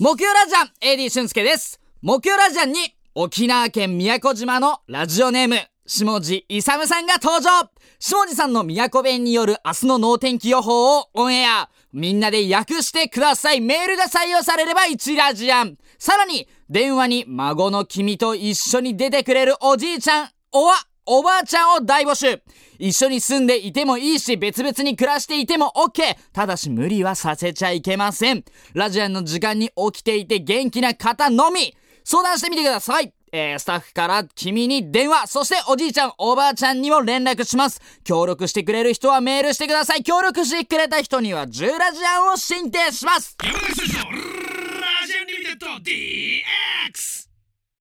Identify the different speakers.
Speaker 1: 木曜ラジアン AD 俊介です。木曜ラジアンに沖縄県宮古島のラジオネーム下地勇さんが登場。下地さんの宮古弁による明日の能天気予報をオンエア。みんなで訳してください。メールが採用されれば1ラジアン。さらに電話に孫の君と一緒に出てくれるおじいちゃんおわ。おばあちゃんを大募集一緒に住んでいてもいいし別々に暮らしていても OK ただし無理はさせちゃいけませんラジアンの時間に起きていて元気な方のみ相談してみてくださいえー、スタッフから君に電話、そしておじいちゃん、おばあちゃんにも連絡します。協力してくれる人はメールしてください。協力してくれた人には10ラジアンを進呈します。
Speaker 2: 山崎選手のラジアンリミテッド DX!